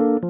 คุณ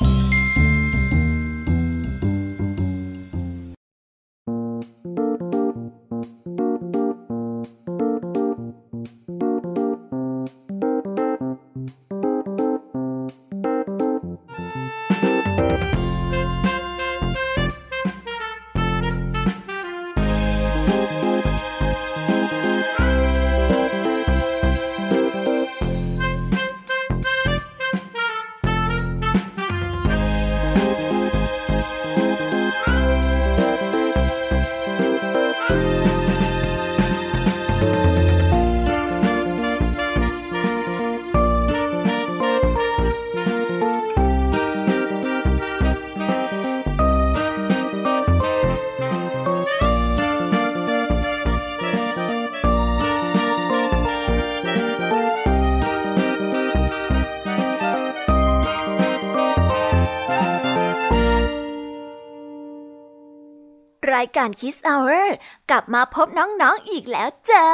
การคิสเอาเอร์กลับมาพบน้องๆออีกแล้วจ้า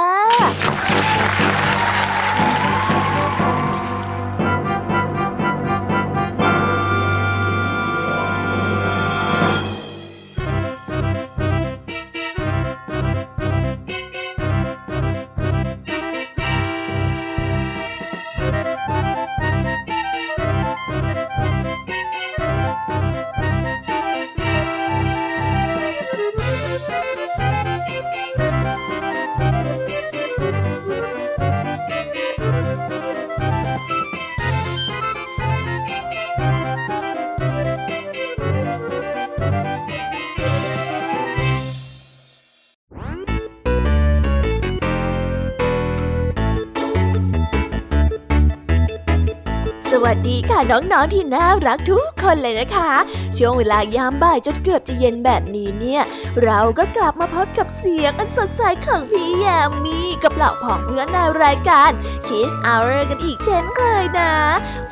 วัสดีค่ะน้องๆที่น่ารักทุกคนเลยนะคะ ช่วงเวลายามบ่ายจนเกือบจะเย็นแบบนี้เนี่ย เราก็กลับมาพบกับเสียงอันสดใสของพี่ยามีกับเหล่าผองเพื่อนในรายการ Kiss Hour กัน อีกเช่นเคยนะ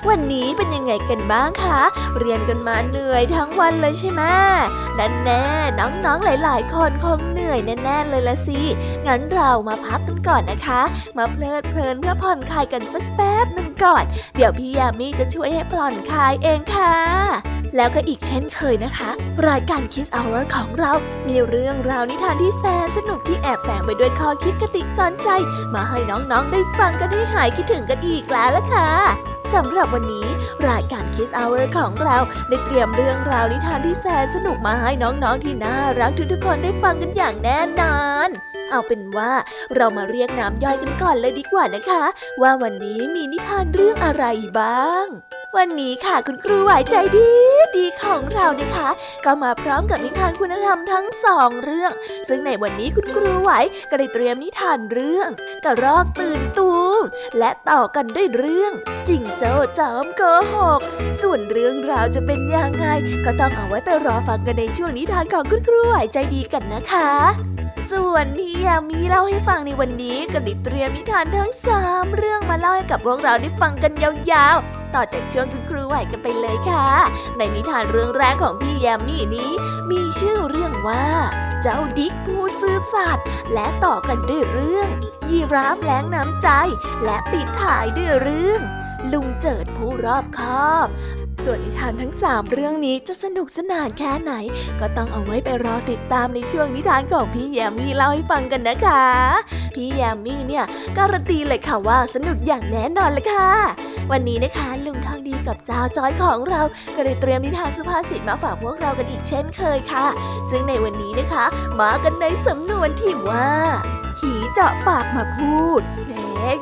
วันนี้เป็นยังไงกันบ้างคะ เรียนกันมาเหนื่อยทั้งวันเลยใช่ไหมนั่นแน่น้องๆหลาย ๆ คนคงเหนื่อยแน่ๆเลยละสิ งั้นเรามาพักกันก่อนนะคะ มาเพลิดเพลินเพื่อผ่อนคลายกันสักแป๊บหนึ่งก่อน เดี๋ยวพี่ยามีจะช่วยให้ผ่อนคลายเองค่ะ แล้วก็อีกเช่นเคยนะคะ รายการ Kiss Hour ของเรา มีเรื่องราวนิทานที่แสนสนุกที่แอบแฝงไปด้วยข้อคิดกติสอนใจ มาให้น้องๆได้ฟังกันให้หายคิดถึงกันอีกแล้วล่ะค่ะสำหรับวันนี้รายการ Kiss Hour ของเราได้เตรียมเรื่องราวนิทานที่แสนสนุกมาให้น้องๆที่น่ารักทุกๆคนได้ฟังกันอย่างแน่นอนเอาเป็นว่าเรามาเรียกน้ำย่อยกันก่อนเลยดีกว่านะคะ ว่าวันนี้มีนิทานเรื่องอะไรบ้าง วันนี้ค่ะคุณครูไหวใจดีดีของเรานะคะ ก็มาพร้อมกับนิทานคุณธรรมทั้งสองเรื่อง ซึ่งในวันนี้คุณครูไหวก็ได้เตรียมนิทานเรื่องกระรอกตื่นตูมและต่อกันด้วยเรื่องจิงโจ้จอมโกหก ส่วนเรื่องราวจะเป็นยังไง ก็ต้องเอาไว้ไปรอฟังกันในช่วงนิทานของคุณครูไหวใจดีกันนะคะ ส่วนพี่ยามีเล่าให้ฟังในวันนี้ก็ได้เตรียมนิทานทั้งสามเรื่องมาเล่าให้กับพวกเราได้ฟังกันยาวๆ ต่อจากช่วงคุณครูไหวกันไปเลยค่ะ ในนิทานเรื่องแรกของพี่ยามีนี้ มีชื่อเรื่องว่า เจ้าดิ๊กผู้ซื่อสัตย์และต่อกันด้วยเรื่อง ยีราฟแล้งน้ำใจ และปิดท้ายด้วยเรื่อง ลุงเจิดผู้รอบคอบ ส่วนนิทานทั้งสามเรื่องนี้จะสนุกสนานแค่ไหน ก็ต้องเอาไว้ไปรอติดตามในช่วงนิทานของพี่แยมมี่เล่าให้ฟังกันนะคะ พี่แยมมี่เนี่ยการันตีเลยค่ะว่าสนุกอย่างแน่นอนเลยค่ะ วันนี้นะคะลุงทองดีกับเจ้าจอยของเราก็ได้เตรียมนิทานสุภาษิตมาฝากพวกเรากันอีกเช่นเคยค่ะ ซึ่งในวันนี้นะคะ มากันในสำนวนที่ว่า ผีเจาะปากมาพูด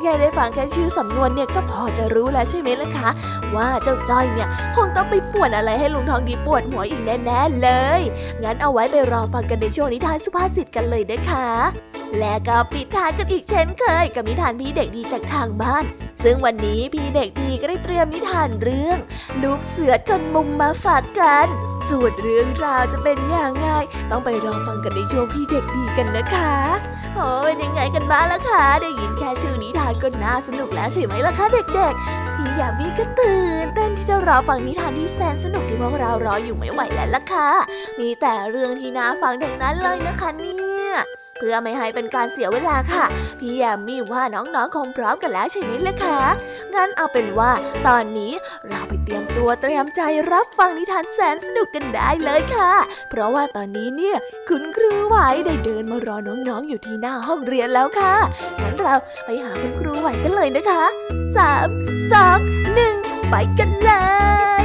แค่ได้ฟังแค่ชื่อสำนวนเนี่ยก็พอจะรู้แล้วใช่ไหมล่ะคะ ว่าเจ้าจ้อยเนี่ยคงต้องไปปวดอะไรให้ลุงทองดีปวดหัวอีกแน่ๆเลย งั้นเอาไว้ไปรอฟังกันในช่วงนิทานสุภาษิตกันเลยนะคะ และก็ปิดท้ายกันอีกเช่นเคย กับนิทานพี่เด็กดีจากทางบ้าน ซึ่งวันนี้พี่เด็กดีก็ได้เตรียมนิทานเรื่อง ลูกเสือจนมุมมาฝากกัน ส่วนเรื่องราวจะเป็นอย่างไงต้องไปรอฟังกันในช่วงพี่เด็กดีกันนะคะโอ้เป็นยังไงกันบ้างล่ะคะได้ยินแค่ชื่อนิทานก็น่าสนุกแล้วใช่ไหมล่ะคะเด็กๆพี่ยามีก็ตื่นเต้นที่จะรอฟังนิทานที่แสนสนุกที่พวกเรารออยู่ไม่ไหวแล้วล่ะค่ะมีแต่เรื่องที่น่าฟังทั้งนั้นเลยนะคะเนี่ย พื่อไม่ให้เป็นการเสียเวลาค่ะ พี่แยมมี่ว่าน้องๆคงพร้อมกันแล้วใช่ไหมล่ะคะ งั้นเอาเป็นว่าตอนนี้เราไปเตรียมตัวเตรียมใจรับฟังนิทานแสนสนุกกันได้เลยค่ะ เพราะว่าตอนนี้เนี่ยคุณครูไหวได้เดินมารอน้องๆอยู่ที่หน้าห้องเรียนแล้วค่ะ งั้นเราไปหาคุณครูไหวกันเลยนะคะสามสองหนึ่งไปกันเลย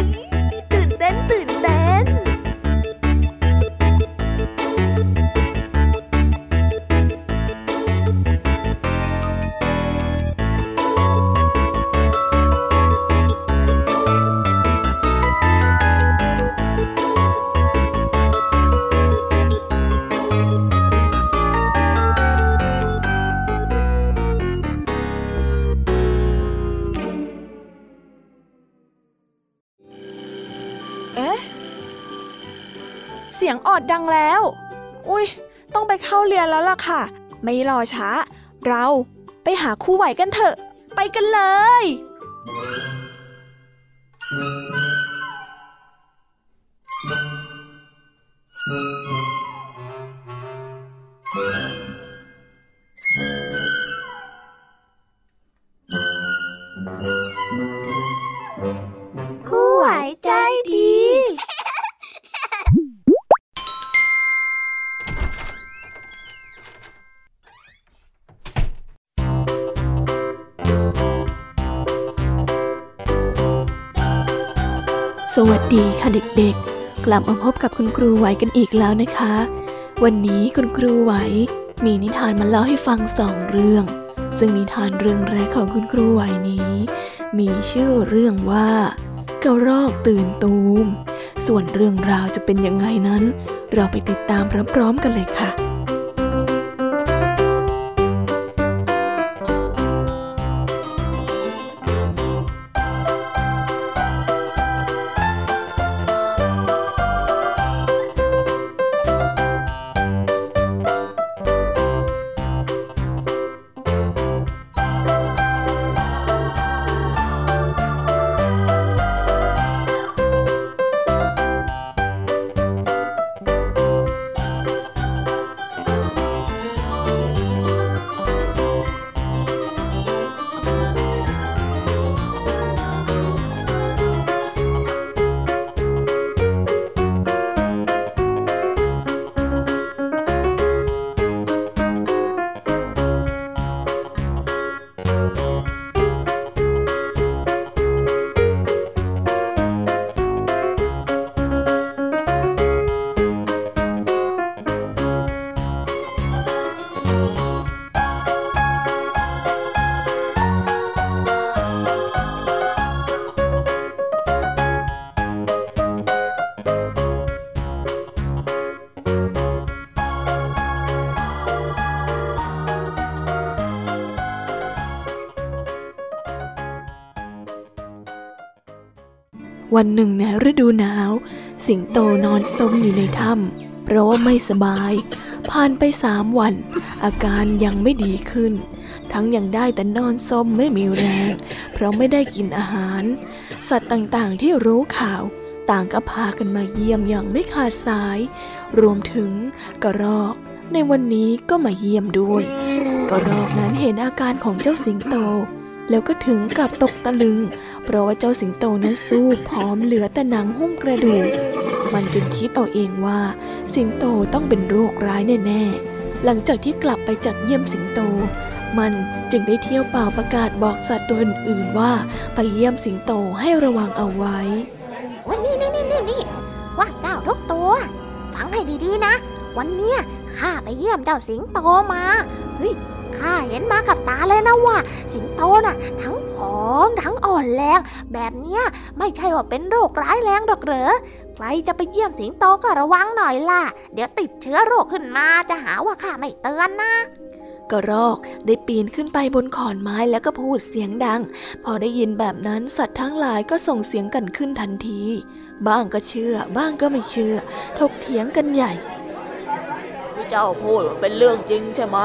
แล้วล่ะค่ะ ไม่รอช้า เราไปหาคู่ไหวกันเถอะ ไปกันเลย ดีค่ะเด็กๆ กลับมาพบกับคุณครูไหวกันอีกแล้วนะคะ วันนี้คุณครูไหวมีนิทานมาเล่าให้ฟังสองเรื่อง ซึ่งนิทานเรื่องแรกของคุณครูไหวนี้ มีชื่อเรื่องว่ากระรอกตื่นตูม ส่วนเรื่องราวจะเป็นยังไงนั้น เราไปติดตามพร้อมๆกันเลยค่ะ วันหนึ่งในฤดูหนาว สิงโตนอนสมอยู่ในถ้ำเพราะว่าไม่สบาย ผ่านไปสามวัน อาการยังไม่ดีขึ้น ทั้งยังได้แต่นอนซมไม่มีแรง เพราะไม่ได้กินอาหาร สัตว์ต่างๆที่รู้ข่าว ต่างก็พากันมาเยี่ยมอย่างไม่ขาดสาย รวมถึงกระรอก ในวันนี้ก็มาเยี่ยมด้วยกระรอกนั้นเห็นอาการของเจ้าสิงโต แล้วก็ถึงกับตกตะลึง เพราะว่าเจ้าสิงโตนั้นสู้ผอมเหลือแต่หนังหุ้มกระดูก มันจึงคิดเอาเองว่า สิงโตต้องเป็นโรคร้ายแน่ๆ หลังจากที่กลับไปจากเยี่ยมสิงโต มันจึงได้เที่ยวเป่าประกาศบอกสัตว์ตัวอื่นๆว่าไปเยี่ยมสิงโตให้ระวังเอาไว้วันนี้นี่นี่นี่นี่ว่าเจ้าทุกตัวฟังให้ดีๆนะ วันเนี้ยข้าไปเยี่ยมเจ้าสิงโตมา เฮ้ย ข้าเห็นมากับตาเลยนะว่า สิงโตน่ะ ทั้งผอมทั้งอ่อนแรง แบบเนี้ยไม่ใช่ว่าเป็นโรคร้ายแรงดอกเหรอใครจะไปเยี่ยมสิงโตก็ระวังหน่อยล่ะ เดี๋ยวติดเชื้อโรคขึ้นมาจะหาว่าข้าไม่เตือนนะกระรอกได้ปีนขึ้นไปบนขอนไม้แล้วก็พูดเสียงดัง พอได้ยินแบบนั้นสัตว์ทั้งหลายก็ส่งเสียงกันขึ้นทันที บ้างก็เชื่อ บ้างก็ไม่เชื่อ ถกเถียงกันใหญ่ที่เจ้าพูดเป็นเรื่องจริงใช่ไหม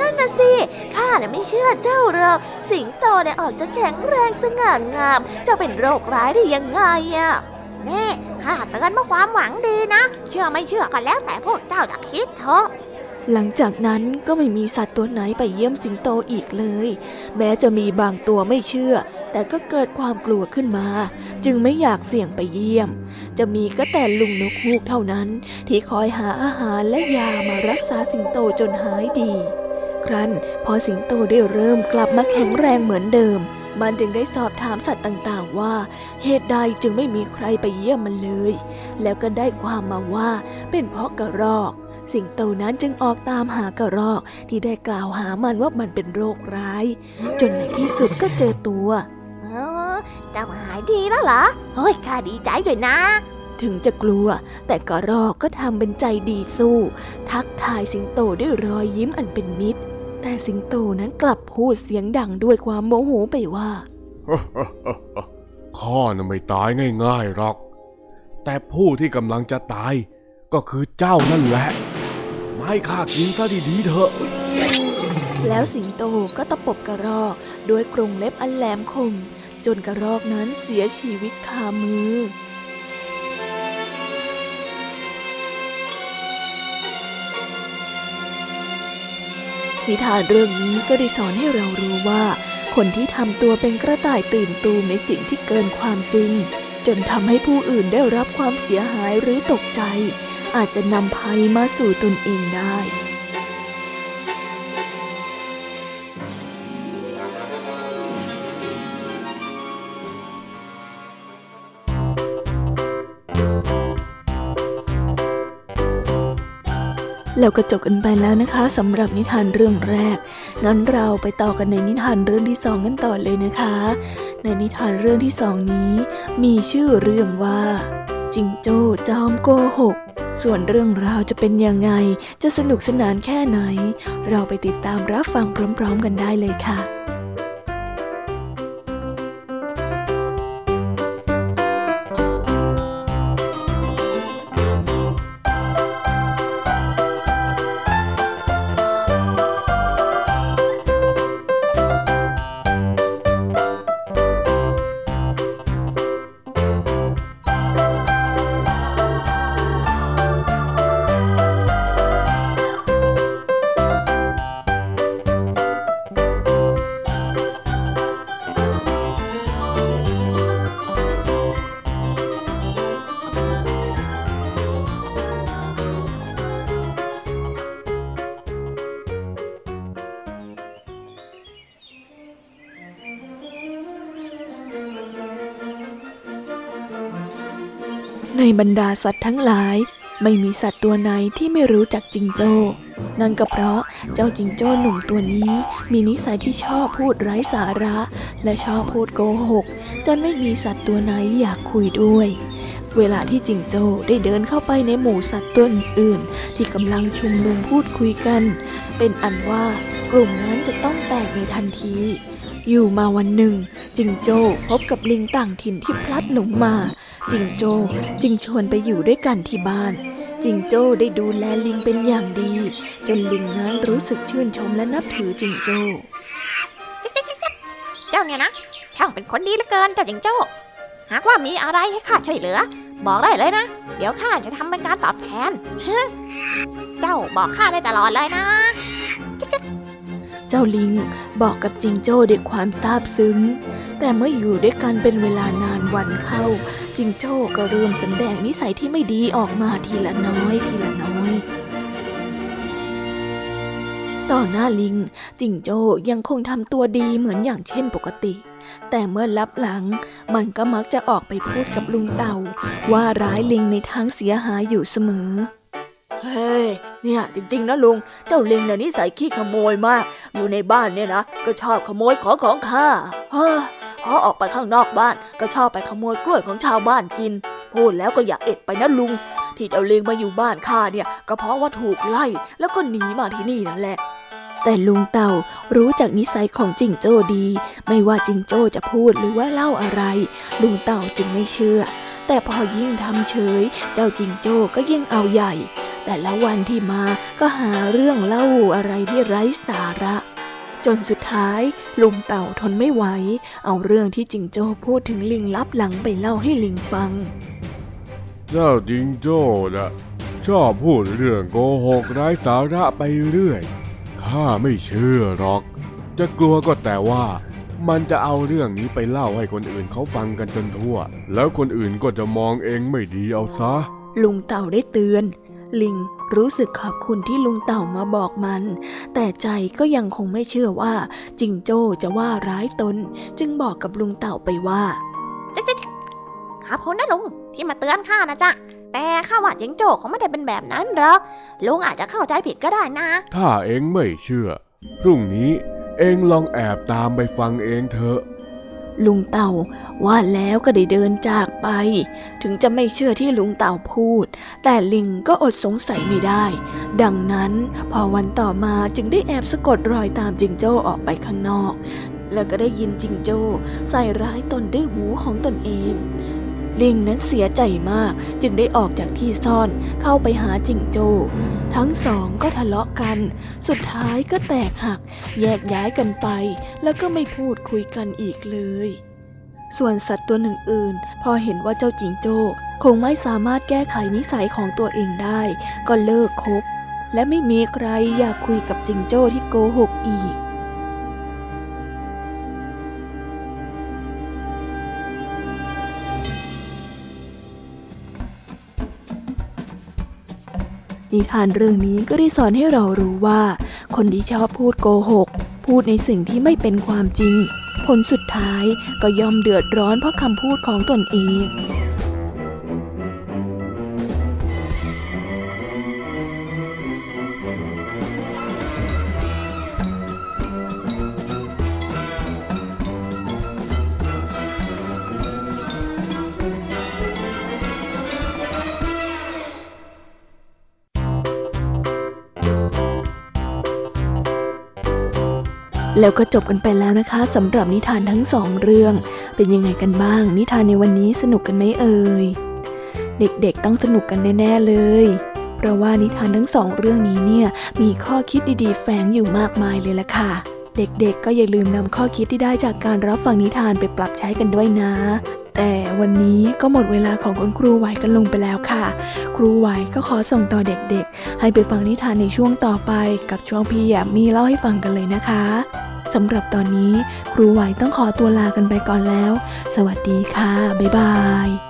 นั่นนะสิ ข้าน่ะไม่เชื่อเจ้าหรอก สิงโตเนี่ยออกจะแข็งแรงสง่างาม จะเป็นโรคร้ายได้ยังไงอะนี่ข้าเตือนเพื่อความหวังดีนะ เชื่อไม่เชื่อก็แล้วแต่พวกเจ้าจะคิดเถอะหลังจากนั้นก็ไม่มีสัตว์ตัวไหนไปเยี่ยมสิงโตอีกเลย แม้จะมีบางตัวไม่เชื่อ แต่ก็เกิดความกลัวขึ้นมา จึงไม่อยากเสี่ยงไปเยี่ยม จะมีก็แต่ลุงนกฮูกเท่านั้น ที่คอยหาอาหารและยามารักษาสิงโตจนหายดี ครั้น พอสิงโตได้เริ่มกลับมาแข็งแรงเหมือนเดิม มันจึงได้สอบถามสัตว์ต่างๆ ว่า เหตุใดจึงไม่มีใครไปเยี่ยมมันเลย แล้วก็ได้ความมาว่าเป็นเพราะกระรอกสิงโตนั้นจึงออกตามหากระรอกที่ได้กล่าวหามันว่ามันเป็นโรคร้าย จนในที่สุดก็เจอตัวเออเจ้าหายดีแล้วเหรอ เฮ้ยข้าดีใจด้วยนะ ถึงจะกลัว แต่กระรอกก็ทำเป็นใจดีสู้ ทักทายสิงโตด้วยรอยยิ้มอันเป็นมิตร แต่สิงโตนั้นกลับพูดเสียงดังด้วยความโมโหไปว่าข้าน่ะไม่ตายง่ายๆหรอก แต่ผู้ที่กำลังจะตาย ก็คือเจ้านั่นแหละ ไม่ข้ากินซะดีๆเถอะ แล้วสิงโตก็ตะปบกระรอกด้วยกรงเล็บอันแหลมคม จนกระรอกนั้นเสียชีวิตคามือ นิทานเรื่องนี้ก็ได้สอนให้เรารู้ว่า คนที่ทำตัวเป็นกระต่ายตื่นตูมในสิ่งที่เกินความจริง จนทำให้ผู้อื่นได้รับความเสียหายหรือตกใจ อาจจะนำภัยมาสู่ตนเองได้ แล้วก็จบกันไปแล้วนะคะสำหรับนิทานเรื่องแรก งั้นเราไปต่อกันในนิทานเรื่องที่สองกันต่อเลยนะคะ ในนิทานเรื่องที่สองนี้ มีชื่อเรื่องว่า จิงโจ้จอมโกหก ส่วนเรื่องราวจะเป็นยังไง จะสนุกสนานแค่ไหน เราไปติดตามรับฟังพร้อม ๆ กันได้เลยค่ะ บรรดาสัตว์ทั้งหลาย ไม่มีสัตว์ตัวไหนที่ไม่รู้จักจิงโจ้ นั่นก็เพราะเจ้าจิงโจ้หนุ่มตัวนี้มีนิสัยที่ชอบพูดไร้สาระและชอบพูดโกหก จนไม่มีสัตว์ตัวไหนอยากคุยด้วยเวลาที่จิงโจ้ได้เดินเข้าไปในหมู่สัตว์ตัวอื่นๆ ที่กำลังชุมนุมพูดคุยกัน เป็นอันว่ากลุ่มนั้นจะต้องแตกในทันที อยู่มาวันหนึ่ง จิงโจ้พบกับลิงต่างถิ่นที่พลัดหลงมา จิงโจ้จึงชวนไปอยู่ด้วยกันที่บ้านจิจิงโจ้ได้ดูแลลิงเป็นอย่างดี จนลิงนั้นรู้สึกชื่นชมและนับถือจิงโจ้ เจ้าเนี่ยนะช่างเป็นคนดีเหลือเกินเจ้าจิงโจ้ หากว่ามีอะไรให้ข้าช่วยเหลือ บอกได้เลยนะ เดี๋ยวข้าจะทำเป็นการตอบแทนฮะเจ้าบอกข้าได้ตลอดเลยนะเจ้าลิงบอกกับจิงโจ้ด้วยความซาบซึ้ง แต่เมื่ออยู่ด้วยกันเป็นเวลานานวันเข้า จิงโจ้ก็เริ่มแสดงนิสัยที่ไม่ดีออกมาทีละน้อยทีละน้อย ต่อหน้าลิง จิงโจ้ยังคงทำตัวดีเหมือนอย่างเช่นปกติ แต่เมื่อลับหลัง มันก็มักจะออกไปพูดกับลุงเต่า ว่าร้ายลิงในทางเสียหายอยู่เสมอ เฮ้ย เนี่ย จริงๆนะลุง เจ้าลิงเนี่ยนิสัยขี้ขโมยมาก อยู่ในบ้านเนี่ยนะ ก็ชอบขโมยของของข้าเฮ้อพอออกไปข้างนอกบ้าน ก็ชอบไปขโมยกล้วยของชาวบ้านกิน พูดแล้วก็อย่าเอ็ดไปนะลุง ที่เจ้าลิงมาอยู่บ้านข้าเนี่ย ก็เพราะว่าถูกไล่ แล้วก็หนีมาที่นี่นั่นแหละแต่ลุงเต่ารู้จากนิสัยของจิงโจ้ดี ไม่ว่าจิงโจ้จะพูดหรือว่าเล่าอะไร ลุงเต่าจึงไม่เชื่อ แต่พอยิ่งทำเฉย เจ้าจิงโจ้ก็ยิ่งเอาใหญ่ แต่ละวันที่มาก็หาเรื่องเล่าอะไรที่ไร้สาระ จนสุดท้าย ลุงเต่าทนไม่ไหว เอาเรื่องที่จิงโจ้พูดถึงลิงลับหลังไปเล่าให้ลิงฟัง เจ้าจิงโจ้นะชอบพูดเรื่องโกหกไร้สาระไปเรื่อย ข้าไม่เชื่อหรอก จะกลัวก็แต่ว่ามันจะเอาเรื่องนี้ไปเล่าให้คนอื่นเขาฟังกันจนทั่ว แล้วคนอื่นก็จะมองเองไม่ดีเอาซะ ลุงเต่าได้เตือน ลิงรู้สึกขอบคุณที่ลุงเต่ามาบอกมัน แต่ใจก็ยังคงไม่เชื่อว่า จิงโจ้จะว่าร้ายตน จึงบอกกับลุงเต่าไปว่าจ๊ะจ๊ะจ๊ะขอบคุณนะลุงที่มาเตือนข้านะจ๊ะแต่ข้าว่าจิงโจ้คงไม่ได้เป็นแบบนั้นหรอกลุงอาจจะเข้าใจผิดก็ได้นะ ถ้าเองไม่เชื่อ พรุ่งนี้เองลองแอบตามไปฟังเองเถอะ ลุงเต่าว่าแล้วก็ได้เดินจากไป ถึงจะไม่เชื่อที่ลุงเต่าพูด แต่ลิงก็อดสงสัยไม่ได้ ดังนั้นพอวันต่อมาจึงได้แอบสะกดรอยตามจิงโจ้ออกไปข้างนอก แล้วก็ได้ยินจิงโจ้ใส่ร้ายตนด้วยหูของตนเอง ลิงนั้นเสียใจมากจึงได้ออกจากที่ซ่อนเข้าไปหาจิงโจ้ทั้งสองก็ทะเลาะกัน สุดท้ายก็แตกหัก แยกย้ายกันไป แล้วก็ไม่พูดคุยกันอีกเลย ส่วนสัตว์ตัวอื่นๆ พอเห็นว่าเจ้าจิงโจ้คงไม่สามารถแก้ไขนิสัยของตัวเองได้ ก็เลิกคบ และไม่มีใครอยากคุยกับจิงโจ้ที่โกหกอีก นิทานเรื่องนี้ก็ได้สอนให้เรารู้ว่า คนที่ชอบพูดโกหก พูดในสิ่งที่ไม่เป็นความจริง ผลสุดท้ายก็ย่อมเดือดร้อนเพราะคำพูดของตนเอง แล้วก็จบกันไปแล้วนะคะสำหรับนิทานทั้งสองเรื่อง เป็นยังไงกันบ้าง นิทานในวันนี้สนุกกันไหมเอ่ยเด็กๆต้องสนุกกันแน่ๆเลยเพราะว่านิทานทั้งสองเรื่องนี้เนี่ยมีข้อคิดดีๆ แฝงอยู่มากมายเลยล่ะค่ะ เด็กๆ ก็อย่าลืมนำข้อคิดที่ได้จากการรับฟังนิทานไปปรับใช้กันด้วยนะ แต่วันนี้ก็หมดเวลาของคุณครูไหวกันลงไปแล้วค่ะ ครูไหวก็ขอส่งต่อเด็กๆ ให้ไปฟังนิทานในช่วงต่อไปกับช่วงพี่แยมมีเล่าให้ฟังกันเลยนะคะ สำหรับตอนนี้ครูไหวต้องขอตัวลากันไปก่อนแล้ว สวัสดีค่ะ บ๊ายบาย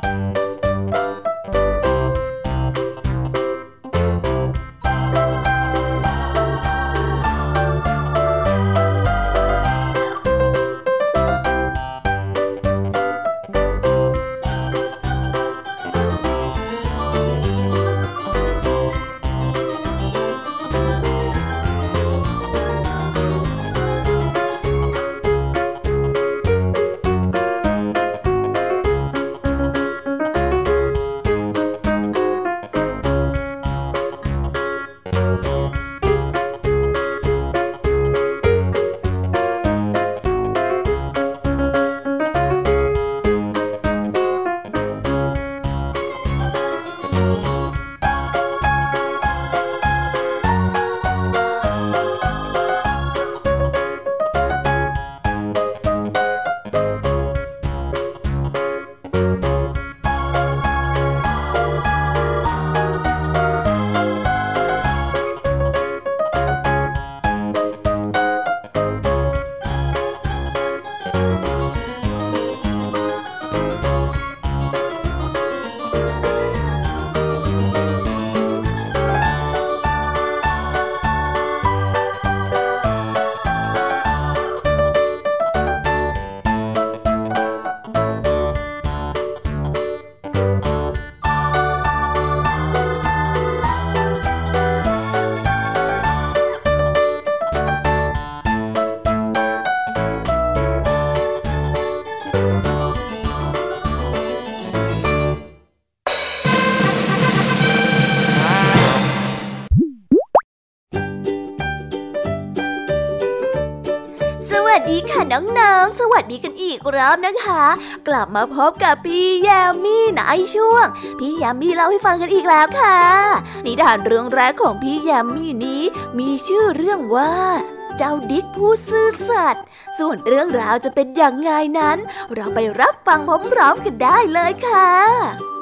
องๆสวัสดีกันอีกรอบนะคะ กลับมาพบกับพี่ยามีในช่วง พี่ยามีเล่าให้ฟังกันอีกแล้วค่ะ นิทานเรื่องแรกของพี่ยามีนี้ มีชื่อเรื่องว่า เจ้าดิกผู้ซื่อสัตย์ส่วนเรื่องราวจะเป็นอย่างไงนั้น เราไปรับฟังพร้อมๆกันได้เลยค่ะ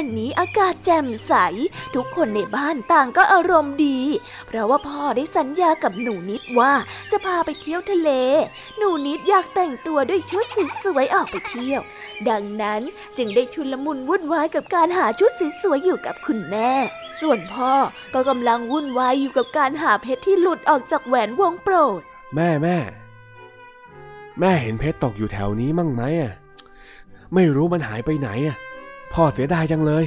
วันนี้อากาศแจ่มใส ทุกคนในบ้านต่างก็อารมณ์ดี เพราะว่าพ่อได้สัญญากับหนูนิดว่าจะพาไปเที่ยวทะเล หนูนิดอยากแต่งตัวด้วยชุดสีสวยออกไปเที่ยว ดังนั้นจึงได้ชุลมุนวุ่นวายกับการหาชุดสีสวยอยู่กับคุณแม่ ส่วนพ่อก็กำลังวุ่นวายอยู่กับการหาเพชรที่หลุดออกจากแหวนวงโปรด แม่แม่ แม่เห็นเพชรตกอยู่แถวนี้มั่งไหมอะไม่รู้มันหายไปไหนอะ พ่อเสียดายจังเลย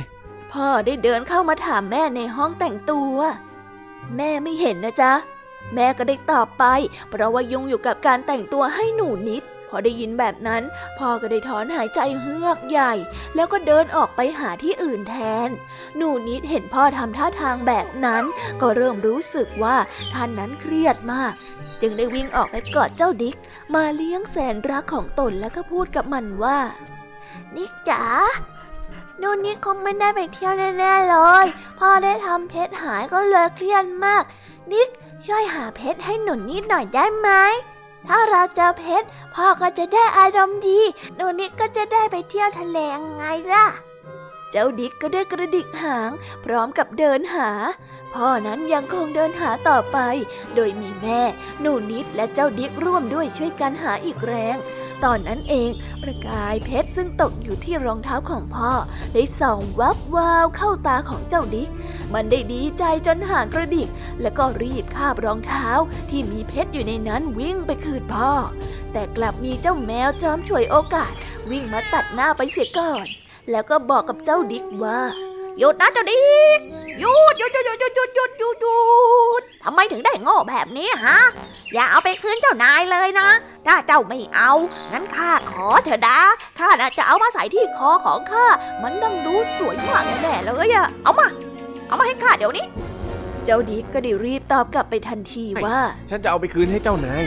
พ่อได้เดินเข้ามาถามแม่ในห้องแต่งตัว แม่ไม่เห็นนะจ๊ะ แม่ก็ได้ตอบไป เพราะว่ายุ่งอยู่กับการแต่งตัวให้หนูนิด พอได้ยินแบบนั้นพ่อก็ได้ถอนหายใจเฮือกใหญ่ แล้วก็เดินออกไปหาที่อื่นแทน หนูนิดเห็นพ่อทำท่าทางแบบนั้น ก็เริ่มรู้สึกว่าท่านนั้นเครียดมาก จึงได้วิ่งออกไปกอดเจ้าดิก มาเลี้ยงแสนรักของตนแล้วก็พูดกับมันว่านิกจ๋า นูนนี่คงไม่ได้ไปเที่ยวแน่ๆเลย พ่อได้ทำเพชรหายก็เลยเครียดมาก นิกช่วยหาเพชรให้หนุนนิดหน่อยได้ไหมถ้าเราเจอเพชรพ่อก็จะได้อารมณ์ดี หนูนิกก็จะได้ไปเที่ยวทะเลงไงล่ะ เจ้าดิกก็ได้กระดิกหาง พร้อมกับเดินหา พ่อนั้นยังคงเดินหาต่อไป โดยมีแม่ หนูนิดและเจ้าดิกร่วมด้วยช่วยกันหาอีกแรง ตอนนั้นเองประกายเพชรซึ่งตกอยู่ที่รองเท้าของพ่อ ได้ส่องวับวาวเข้าตาของเจ้าดิก มันได้ดีใจจนหางกระดิก แล้วก็รีบคาบรองเท้าที่มีเพชรอยู่ในนั้นวิ่งไปคืนพ่อ แต่กลับมีเจ้าแมวจอมฉวยโอกาส วิ่งมาตัดหน้าไปเสียก่อน แล้วก็บอกกับเจ้าดิกว่า หยุดนะเจ้าดิกหยุดหยุดหยุดหยุดหยุดหยุดหยุดหยุดหยุดทำไมถึงได้โง่แบบนี้ฮะ อย่าเอาไปคืนเจ้านายเลยนะ ถ้าเจ้าไม่เอา งั้นข้าขอเถอะนะข้าน่ะจะเอามาใส่ที่คอของข้า มันดังดูสวยมากแน่ๆเลยอะเอามา เอามาให้ข้าเดี๋ยวนี้ เจ้าดิกก็ได้รีบตอบกลับไปทันทีว่า ฉันจะเอาไปคืนให้เจ้านาย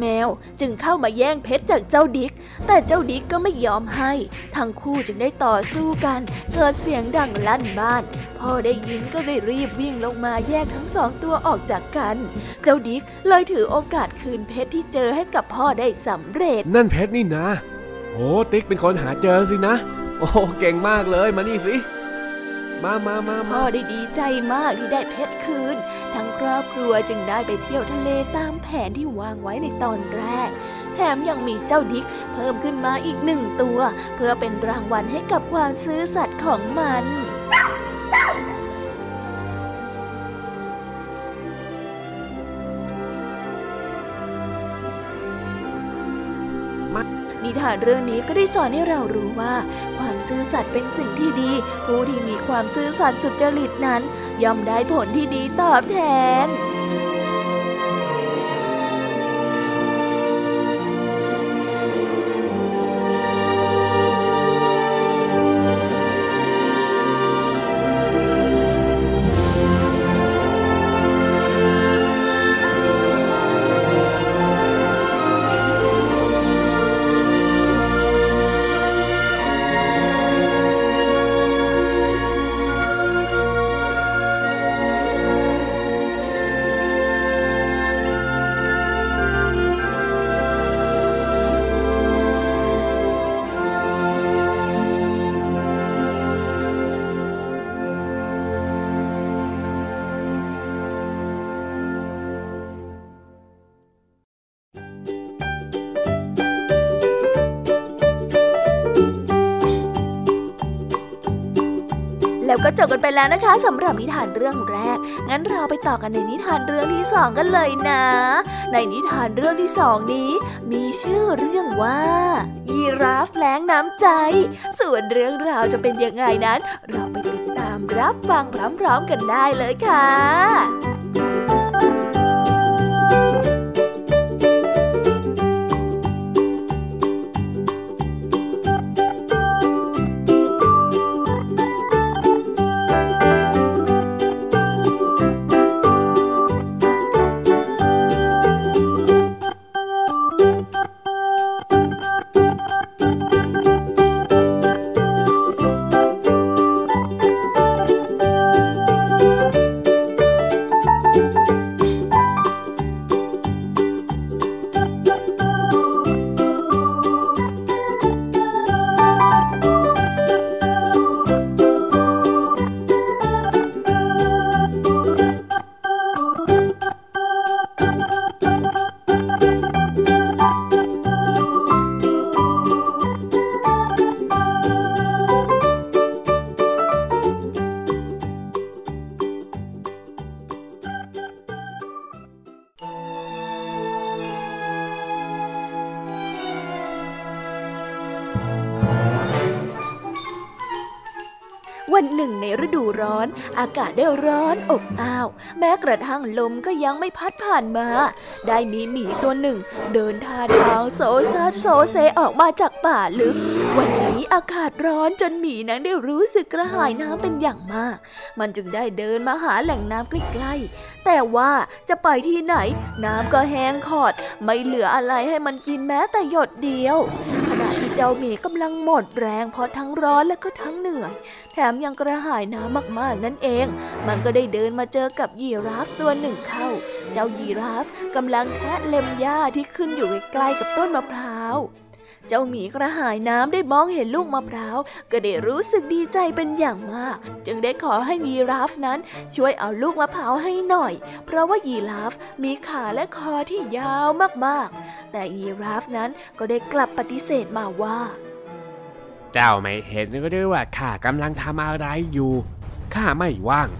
แมวจึงเข้ามาแย่งเพชรจากเจ้าดิกแต่เจ้าดิกก็ไม่ยอมให้ ทั้งคู่จึงได้ต่อสู้กัน เกิดเสียงดังลั่นบ้าน พ่อได้ยินก็เลยรีบวิ่งลงมาแยกทั้งสองตัวออกจากกัน เจ้าดิกเลยถือโอกาสคืนเพชรที่เจอให้กับพ่อได้สำเร็จ นั่นเพชรนี่นะ โอ้ติ๊กเป็นคนหาเจอสินะ โอ้เก่งมากเลยมานี่สิ มามามาพ่อได้ดีใจมากที่ได้เพชรคืน ทั้งครอบครัวจึงได้ไปเที่ยวทะเลตามแผนที่วางไว้ในตอนแรก แถมยังมีเจ้าดิกเพิ่มขึ้นมาอีกหนึ่งตัว เพื่อเป็นรางวัลให้กับความซื่อสัตย์ของมัน นิทานเรื่องนี้ก็ได้สอนให้เรารู้ว่า ความซื่อสัตย์เป็นสิ่งที่ดี ผู้ที่มีความซื่อสัตย์สุจริตนั้น ย่อมได้ผลที่ดีตอบแทน แล้วนไปแล้วนะคะสำหรับนิทานเรื่องแรก งั้นเราไปต่อกันในนิทานเรื่องที่สองกันเลยนะ ในนิทานเรื่องที่สองนี้ มีชื่อเรื่องว่า ยีราฟแล้งน้ำใจ ส่วนเรื่องราวจะเป็นยังไงนั้น เราไปติดตามรับฟังพร้อมๆกันได้เลยค่ะ ระทั่งลมก็ยังไม่พัดผ่านมา ได้มีหมีตัวหนึ่ง เดินท่าทางโซซัดโซเซออกมาจากป่าลึก วันนี้อากาศร้อนจนหมีนั้นได้รู้สึกกระหายน้ำเป็นอย่างมาก มันจึงได้เดินมาหาแหล่งน้ำใกล้ๆ แต่ว่าจะไปที่ไหน น้ำก็แห้งขอด ไม่เหลืออะไรให้มันกินแม้แต่หยดเดียวข เจ้าหมีกำลังหมดแรงเพราะทั้งร้อนและก็ทั้งเหนื่อย แถมยังกระหายน้ำมากๆนั่นเอง มันก็ได้เดินมาเจอกับยีราฟตัวหนึ่งเข้า เจ้ายีราฟกำลังแทะเล็มหญ้าที่ขึ้นอยู่ใกล้ๆกับต้นมะพร้าว เจ้าหมีกระหายน้ำได้มองเห็นลูกมะพร้าว ก็ได้รู้สึกดีใจเป็นอย่างมาก จึงได้ขอให้ยีราฟนั้นช่วยเอาลูกมะพร้าวให้หน่อย เพราะว่ายีราฟมีขาและคอที่ยาวมากๆ แต่ยีราฟนั้นก็ได้กลับปฏิเสธมาว่า เจ้าไม่เห็นหรือว่าข้ากำลังทำอะไรอยู่ ข้าไม่ว่าง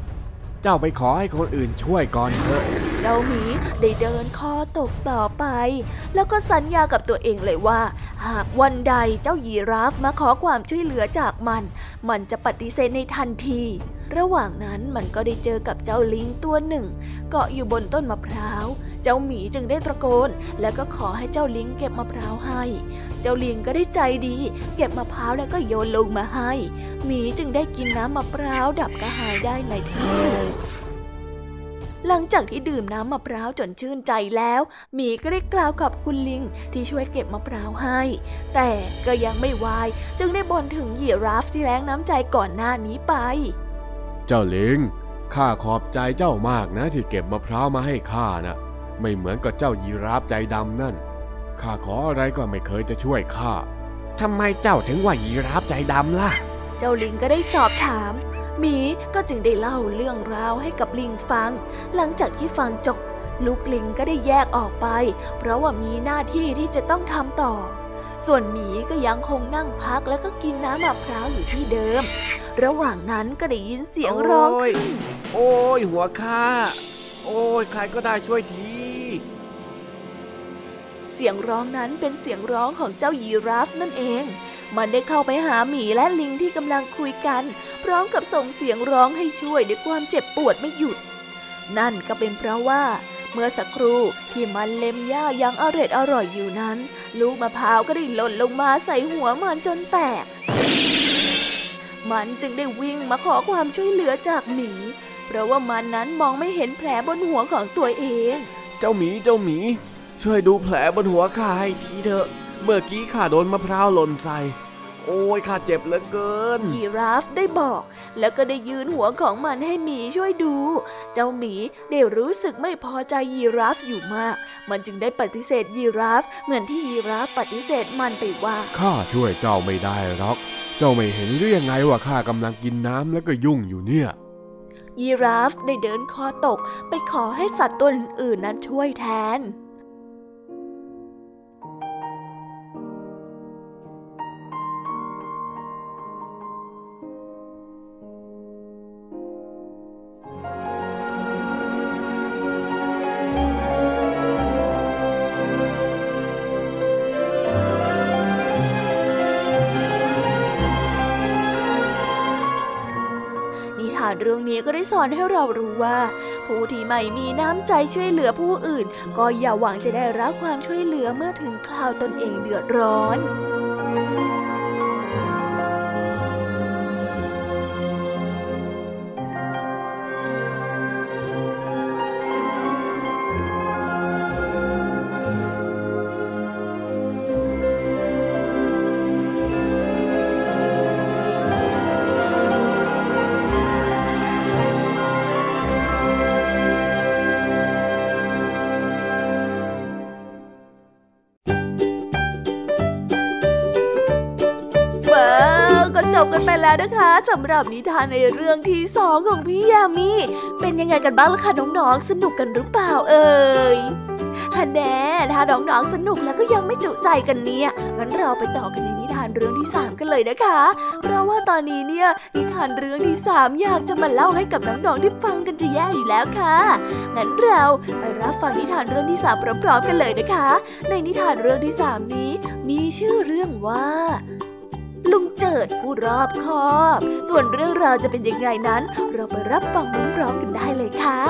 เจ้าไปขอให้คนอื่นช่วยก่อนเถอะเจ้าหมีได้เดินคอตกต่อไป แล้วก็สัญญากับตัวเองเลยว่า หากวันใดเจ้ายีราฟมาขอความช่วยเหลือจากมัน มันจะปฏิเสธในทันที ระหว่างนั้นมันก็ได้เจอกับเจ้าลิงตัวหนึ่ง เกาะอยู่บนต้นมะพร้าว เจ้าหมีจึงได้ตะโกน แล้วก็ขอให้เจ้าลิงเก็บมะพร้าวให้ เจ้าลิงก็ได้ใจดี เก็บมะพร้าวแล้วก็โยนลงมาให้ หมีจึงได้กินน้ำมะพร้าวดับกระหายได้ในที่สุด หลังจากที่ดื่มน้ำมะพร้าวจนชื่นใจแล้วหมีก็ได้กล่าวกับคุณลิงที่ช่วยเก็บมะพร้าวให้ แต่ก็ยังไม่วาย จึงได้บ่นถึงยีราฟที่แรงน้ำใจก่อนหน้านี้ไป เจ้าลิงข้าขอบใจเจ้ามากนะที่เก็บมะพร้าวมาให้ข้านะไม่เหมือนกับเจ้ายีราฟใจดำนั่นข้าขออะไรก็ไม่เคยจะช่วยข้าทำไมเจ้าถึงว่ายีราฟใจดำล่ะ เจ้าลิงก็ได้สอบถาม หมีก็จึงได้เล่าเรื่องราวให้กับลิงฟัง หลังจากที่ฟังจบ ลูกลิงก็ได้แยกออกไป เพราะว่ามีหน้าที่ที่จะต้องทำต่อ ส่วนหมีก็ยังคงนั่งพักแล้วก็กินน้ำมะพร้าวอยู่ที่เดิม ระหว่างนั้นก็ได้ยินเสียงร้องขึ้นโอ้ยหัวข้า โอ้ยใครก็ได้ช่วยทีเสียงร้องนั้นเป็นเสียงร้องของเจ้ายีราฟนั่นเอง มันได้เข้าไปหาหมีและลิงที่กำลังคุยกัน พร้อมกับส่งเสียงร้องให้ช่วยด้วยความเจ็บปวดไม่หยุด นั่นก็เป็นเพราะว่า เมื่อสักครู่ที่มันเล็มหญ้ายังอร่อยอร่อยอยู่นั้น ลูกมะพร้าวก็ได้หล่นลงมาใส่หัวมันจนแตก มันจึงได้วิ่งมาขอความช่วยเหลือจากหมี เพราะว่ามันนั้นมองไม่เห็นแผลบนหัวของตัวเอง เจ้าหมีเจ้าหมี ช่วยดูแผลบนหัวข้าให้ทีเถอะ เมื่อกี้ข้าโดนมะพร้าวหล่นใส่ โอ้ยข้าเจ็บเหลือเกิน ยีราฟได้บอก แล้วก็ได้ยืนหัวของมันให้หมีช่วยดู เจ้าหมีได้รู้สึกไม่พอใจยีราฟอยู่มาก มันจึงได้ปฏิเสธยีราฟ เหมือนที่ยีราฟปฏิเสธมันไปว่า ข้าช่วยเจ้าไม่ได้หรอก เจ้าไม่เห็นหรือยังไงว่าข้ากำลังกินน้ำแล้วก็ยุ่งอยู่เนี่ยยีราฟได้เดินคอตกไปขอให้สัตว์ตัวอื่นๆนั้นช่วยแทน นี้ก็ได้สอนให้เรารู้ว่า ผู้ที่ไม่มีน้ำใจช่วยเหลือผู้อื่น ก็อย่าหวังจะได้รับความช่วยเหลือเมื่อถึงคราวตนเองเดือดร้อนว้ำหรับนิทานในเรื่องที่สองของพี่ยามีเป็นยังไงกันบ้างล่ะคะน้องๆ สนุกกันหรือเปล่าเอ่ยฮันแน่ถ้าน้องๆสนุกแล้วก็ยังไม่จุใจกันเนี่ยงั้นเราไปต่อกันในนิทานเรื่องที่สามกันเลยนะคะ เพราะว่าตอนนี้เนี่ยนิทานเรื่องที่สามอยากจะมาเล่าให้กับน้องๆได้ฟังกันจะแย่อยู่แล้วค่ะ งั้นเราไปรับฟังนิทานเรื่องที่สามพร้อมๆกันเลยนะคะ ในนิทานเรื่องที่สามนี้ มีชื่อเรื่องว่า ลุงเจิดผู้รอบคอบ ส่วนเรื่องราวจะเป็นยังไงนั้น เราไปรับฟังพร้อมๆกันได้เลยค่ะ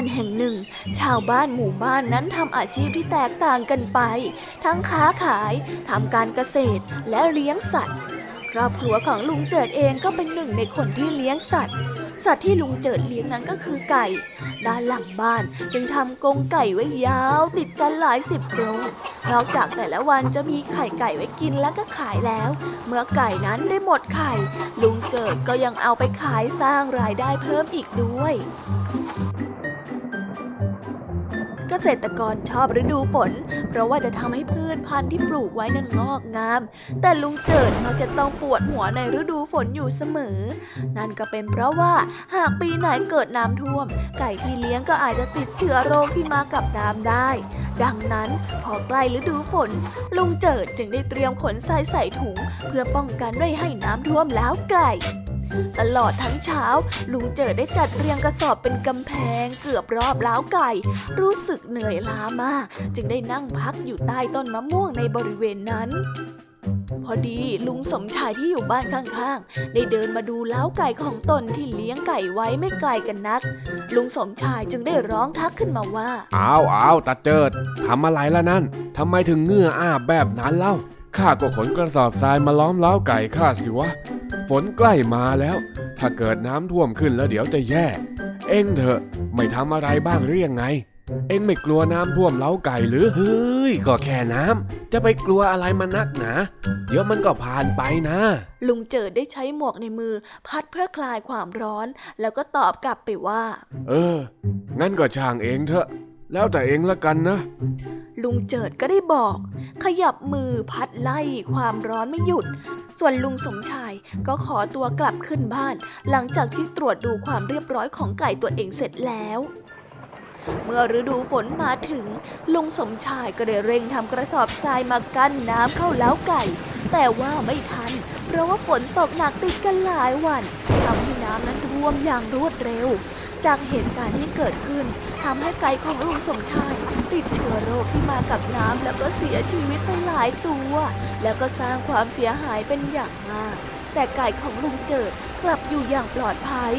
านแห่งหนึ่ง ชาวบ้านหมู่บ้านนั้นทำอาชีพที่แตกต่างกันไป ทั้งค้าขายทำการเกษตรและเลี้ยงสัตว์ ครอบครัวของลุงเจิดเองก็เป็นหนึ่งในคนที่เลี้ยงสัตว์ สัตว์ที่ลุงเจิดเลี้ยงนั้นก็คือไก่ ด้านหลังบ้านจึงทำกรงไก่ไว้ยาวติดกันหลายสิบกรงนอกจากแต่ละวันจะมีไข่ไก่ไว้กินแล้วก็ขายแล้ว เมื่อไก่นั้นได้หมดไข่ ลุงเจิดก็ยังเอาไปขายสร้างรายได้เพิ่มอีกด้วย เกษตรกรชอบฤดูฝน เพราะว่าจะทำให้พืชพันธุ์ที่ปลูกไว้นั้นงอกงาม แต่ลุงเจิดมักจะต้องปวดหัวในฤดูฝนอยู่เสมอ นั่นก็เป็นเพราะว่าหากปีไหนเกิดน้ำท่วม ไก่ที่เลี้ยงก็อาจจะติดเชื้อโรคที่มากับน้ำได้ ดังนั้นพอใกล้ฤดูฝน ลุงเจิดจึงได้เตรียมขนทรายใส่ถุง เพื่อป้องกันไม่ให้น้ำท่วมแล้วไก่ ตลอดทั้งเช้า ลุงเจิดได้จัดเรียงกระสอบเป็นกำแพงเกือบรอบล้าวไก่ รู้สึกเหนื่อยล้ามาก จึงได้นั่งพักอยู่ใต้ต้นมะม่วงในบริเวณนั้นพอดีลุงสมชายที่อยู่บ้านข้างๆ ได้เดินมาดูเล้าไก่ของตนที่เลี้ยงไก่ไว้ไม่ไกลกันนัก ลุงสมชายจึงได้ร้องทักขึ้นมาว่าอ้าวอ้าวตาเจิดทำอะไรล่ะนั่นทำไมถึงเงื่ออาแบบนั้นเล่า ข้าก็ขนกระสอบทรายมาล้อมเล้าไก่ข้าสิวะ ฝนใกล้มาแล้ว ถ้าเกิดน้ำท่วมขึ้นแล้วเดี๋ยวจะแย่ เอ็งเถอะ ไม่ทำอะไรบ้างหรือยังไง เอ็งไม่กลัวน้ำท่วมเล้าไก่หรือ เฮ้ย ก็แค่น้ำ จะไปกลัวอะไรมันนักหนา เดี๋ยวมันก็ผ่านไปนะ ลุงเจิดได้ใช้หมวกในมือ พัดเพื่อคลายความร้อน แล้วก็ตอบกลับไปว่า เออ งั้นก็ช่างเองเถอะ แล้วแต่เองละกันนะ ลุงเจิดก็ได้บอก ขยับมือพัดไล่ความร้อนไม่หยุด ส่วนลุงสมชายก็ขอตัวกลับขึ้นบ้าน หลังจากที่ตรวจดูความเรียบร้อยของไก่ตัวเองเสร็จแล้วเมื่อฤดูฝนมาถึง ลุงสมชายก็ได้เร่งทำกระสอบทรายมากั้นน้ำเข้าเล้าไก่ แต่ว่าไม่ทัน เพราะว่าฝนตกหนักติดกันหลายวันทำให้น้ำนั้นท่วมอย่างรวดเร็ว จากเหตุการณ์ที่เกิดขึ้นทำให้ไก่ของลุงสมชาย ติดเชื้อโรคที่มากับน้ำแล้วก็เสียชีวิตไปหลายตัว แล้วก็สร้างความเสียหายเป็นอย่างมาก แต่ไก่ของลุงเจิดกลับอยู่อย่างปลอดภัย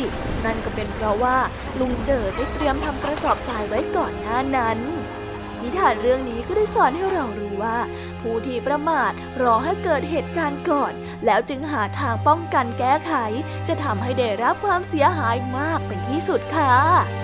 นั่นก็เป็นเพราะว่าลุงเจิดได้เตรียมทำกระสอบทรายไว้ก่อนหน้านั้น นิทานเรื่องนี้ก็ได้สอนให้เรารู้ว่า ผู้ที่ประมาทรอให้เกิดเหตุการณ์ก่อน แล้วจึงหาทางป้องกันแก้ไข จะทำให้ได้รับความเสียหายมากเป็นที่สุดค่ะ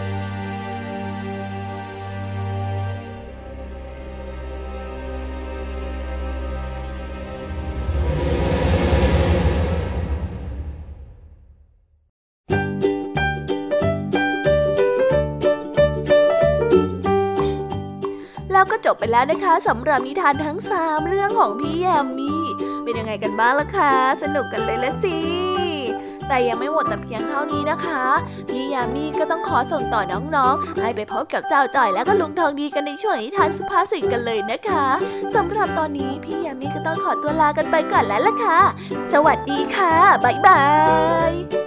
ไปแล้วนะคะสำหรับนิทานทั้ง 3 เรื่องของพี่แยมมี่เป็นยังไงกันบ้างล่ะคะ สนุกกันเลยละสิแต่ยังไม่หมดแต่เพียงเท่านี้นะคะ พี่ยามีก็ต้องขอส่งต่อน้องๆ ให้ไปพบกับเจ้าจ่อยและก็ลุงทองดีกันในช่วงนิทานสุภาษิตกันเลยนะคะสำหรับตอนนี้พี่ยามีก็ต้องขอตัวลากันไปก่อนแล้วล่ะค่ะ สวัสดีค่ะ บ๊ายบาย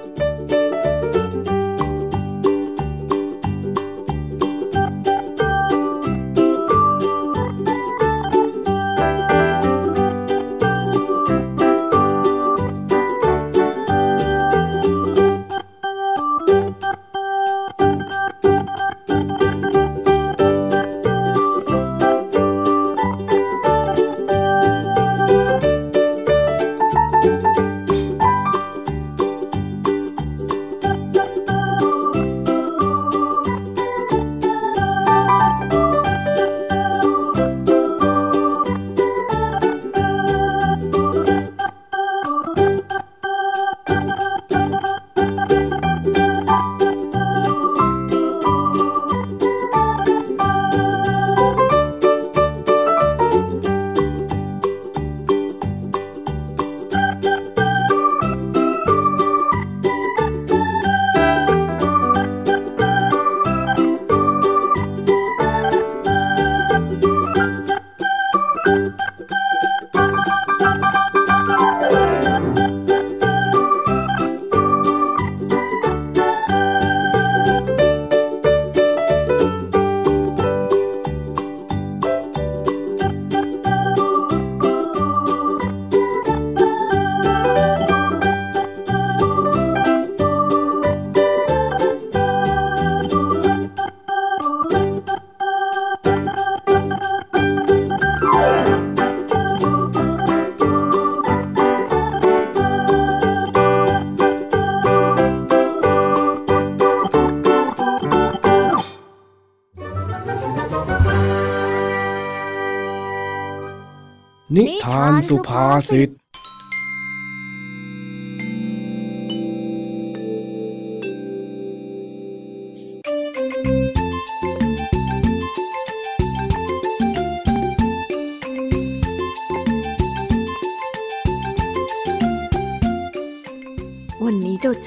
นิทานสุภาษิต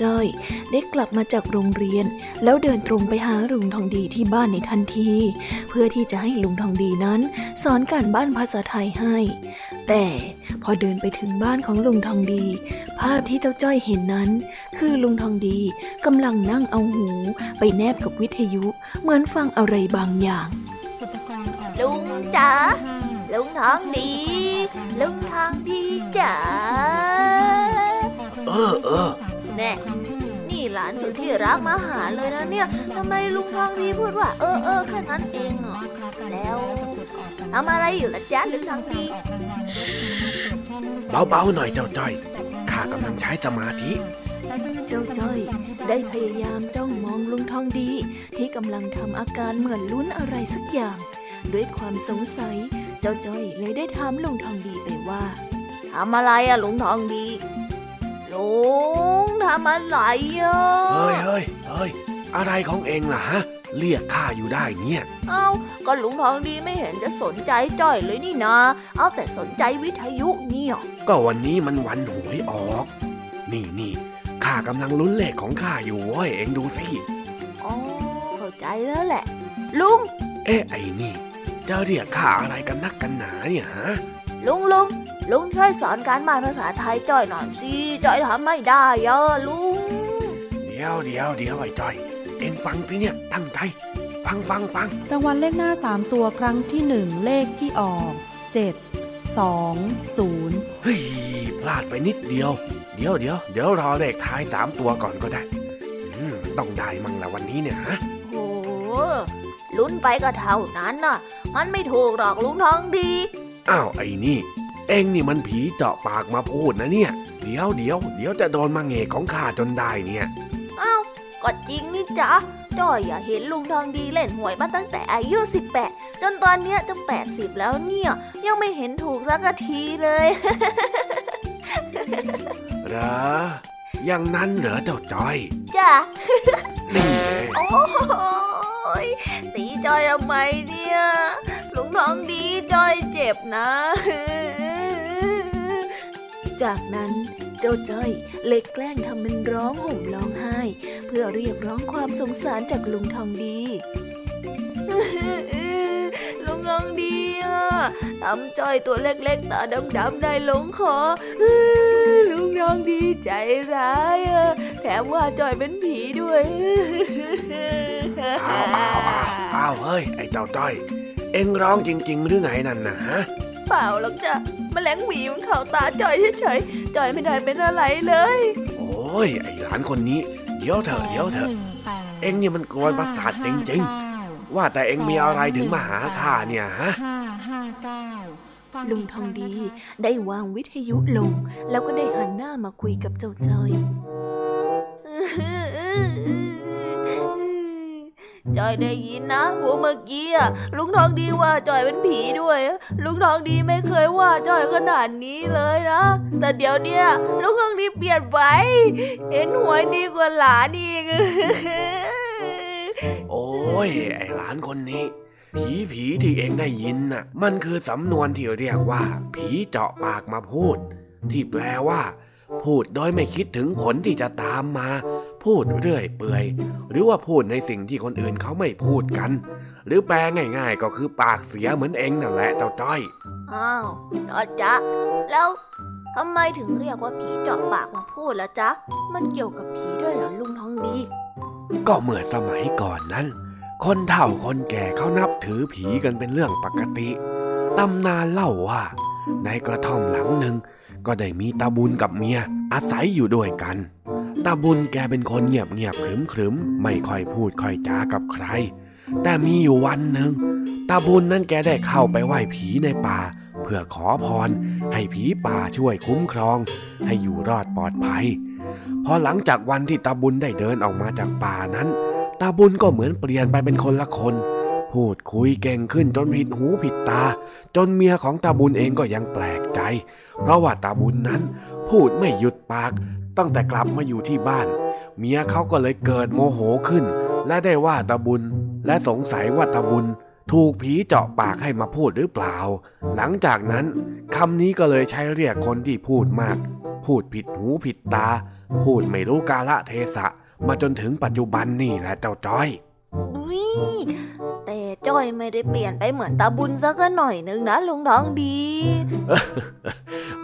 จ้าจ้อย ได้กลับมาจากโรงเรียน แล้วเดินตรงไปหาลุงทองดีที่บ้านในทันที เพื่อที่จะให้ลุงทองดีนั้น สอนการบ้านภาษาไทยให้ แต่พอเดินไปถึงบ้านของลุงทองดี ภาพที่เจ้าจ้อยเห็นนั้น คือลุงทองดีกำลังนั่งเอาหู ไปแนบกับวิทยุ เหมือนฟังอะไรบางอย่างลุงจ๋าลุงทองดี ลุงทองดีจ๋าเออเออ แน่ นี่หลานสุดที่รักมาหาเลยนะเนี่ยทำไมลุงทองดีพูดว่า เออเออแค่นั้นเองเหรอแล้วทำอะไรอยู่ล่ะจ๊ะลุงทองดีเบาๆหน่อยเจ้าจ้อยข้ากำลังใช้สมาธิเจ้าจ้อยได้พยายามจ้องมองลุงทองดี ที่กำลังทำอาการเหมือนลุ้นอะไรสักอย่าง ด้วยความสงสัย เจ้าจ้อยเลยได้ถามลุงทองดีไปว่าทำอะไรอะลุงทองดี ลุงทำอะไรอะเฮ้ยเฮ้ยเฮ้ยอะไรของเองล่ะฮะ เรียกข้าอยู่ได้เนี่ย เอ้าก็ลุงทองดีไม่เห็นจะสนใจจ้อยเลยนี่นาเอาแต่สนใจวิทยุเนี่ยก็วันนี้มันวันหวยออก นี่นี่ข้ากำลังลุ้นเลขของข้าอยู่เว้ยเองดูสิอ๋อเข้าใจแล้วแหละ ลุง เอ๊ะไอ้นี่จะเรียกข้าอะไรกันนักกันหนาเนี่ยฮะลุงลุง ลุงช่วยสอนการบ้านภาษาไทยจ้อยหน่อยสิจ้อยทำไม่ได้อะลุง เดี๋ยวเดี๋ยวเดี๋ยวไอ้จ้อย เองฟังสิเนี่ยตั้งใจ ฟังฟังฟังรางวัลเลขหน้า3ตัวครั้งที่1เลขที่ออก7สองศูนย์เฮ้ยพลาดไปนิดเดียว เดี๋ยวเดี๋ยวเดี๋ยวรอเลขท้ายสามตัวก่อนก็ได้อืมต้องได้มั่งละวันนี้เนี่ยฮะโหลุ้นไปก็เท่านั้นน่ะ มันไม่ถูกหรอกลุงทองดี อ้าวไอ้นี่ เอ็งนี่มันผีเจาะปากมาพูดนะเนี่ย เดี๋ยวเดี๋ยวเดี๋ยวจะโดนมาเงกของข้าจนได้เนี่ยอ้าวก็จริงนี่จ๊ะจ้อยอย่าเห็นลุงทองดีเล่นหวยมาตั้งแต่อายุ 18 จนตอนเนี้ยจะ 80 แล้วเนี่ย ยังไม่เห็นถูกสักทีเลยเหรออย่างนั้นเหรอเจ้าจ้อยจ้ะนี่ไงโอ้ยตีจอยทำไมเนี่ยลุงทองดีจอยเจ็บนะ จากนั้นเจ้าจ้อยเลยแกล้งทำเป็นร้องห่มร้องไห้ เพื่อเรียกร้องความสงสารจากลุงทองดีลุงทองดีอะทำจ้อยตัวเล็กๆตาดำๆได้หลงคอลุงทองดีใจร้ายอะแถมว่าจ้อยเป็นผีด้วยอ้าวอ้าวอ้าวอ้าวเฮ้ยไอ้เจ้าจ้อย เอ็งร้องจริง ๆ หรือไงนั่นนะฮะ เปล่าหรอกจ้ะแมลงหวีมันเข้าตาจอยเฉยๆจอยไม่ได้เป็นอะไรเลย โอ้ยไอ้หลานคนนี้เดี๋ยวเถอะเดี๋ยวเถอะเอ็งนี่มันกวนประสาทจริงๆว่าแต่เอ็งมีอะไรถึงมาหาข้าเนี่ยฮะห้าห้าเก้าลุงทองดีได้วางวิทยุลง แล้วก็ได้หันหน้ามาคุยกับเจ้าจ้อย จอยได้ยินนะหัวเมื่อกี้อะลุงทองดีว่าจอยเป็นผีด้วย ลุงทองดีไม่เคยว่าจอยขนาดนี้เลยนะ แต่เดี๋ยวเนี้ยลุงทองดีเปลี่ยนไป เห็นหวยดีกว่าหลานอีกโอ้ยไอหลานคนนี้ผีผีที่เองได้ยินน่ะ มันคือสำนวนที่เรียกว่า ผีเจาะปากมาพูด ที่แปลว่า พูดโดยไม่คิดถึงผลที่จะตามมา พูดเรื่อยเปื่อย หรือว่าพูดในสิ่งที่คนอื่นเขาไม่พูดกัน หรือแปลง่าย ๆ ก็คือปากเสียเหมือนเอ็งนั่นแหละเจ้าจ้อย อ้าวจอจ๊ะ แล้วทำไมถึงเรียกว่าผีเจาะปากมาพูดล่ะจ๊ะ มันเกี่ยวกับผีด้วยเหรอลุงทองดี ก็เมื่อสมัยก่อนนั้น คนเฒ่าคนแก่เขานับถือผีกันเป็นเรื่องปกติตำนานเล่าว่า ในกระท่อมหลังหนึ่งก็ได้มีตาบุญกับเมียอาศัยอยู่ด้วยกัน ตาบุญแกเป็นคนเงียบเงียบขรึมขรึมไม่ค่อยพูดค่อยจากับใคร แต่มีอยู่วันหนึ่งตาบุญนั้นแกได้เข้าไปไหว้ผีในป่า เพื่อขอพร ให้ผีป่าช่วยคุ้มครอง ให้อยู่รอดปลอดภัยพอหลังจากวันที่ตาบุญได้เดินออกมาจากป่านั้น ตาบุญก็เหมือนเปลี่ยนไปเป็นคนละคน พูดคุยเก่งขึ้นจนผิดหูผิดตา จนเมียของตาบุญเองก็ยังแปลกใจ เพราะว่าตาบุญนั้นพูดไม่หยุดปาก ตั้งแต่กลับมาอยู่ที่บ้าน เมียเขาก็เลยเกิดโมโหขึ้น และได้ว่าตาบุญ และสงสัยว่าตาบุญ ถูกผีเจาะปากให้มาพูดหรือเปล่า หลังจากนั้นคำนี้ก็เลยใช้เรียกคนที่พูดมาก พูดผิดหูผิดตา พูดไม่รู้กาละเทศะ มาจนถึงปัจจุบันนี่แหละเจ้าจ้อยอุ้ยแต่จ้อยไม่ได้เปลี่ยนไปเหมือนตาบุญสักหน่อยนึงนะลุงทองดี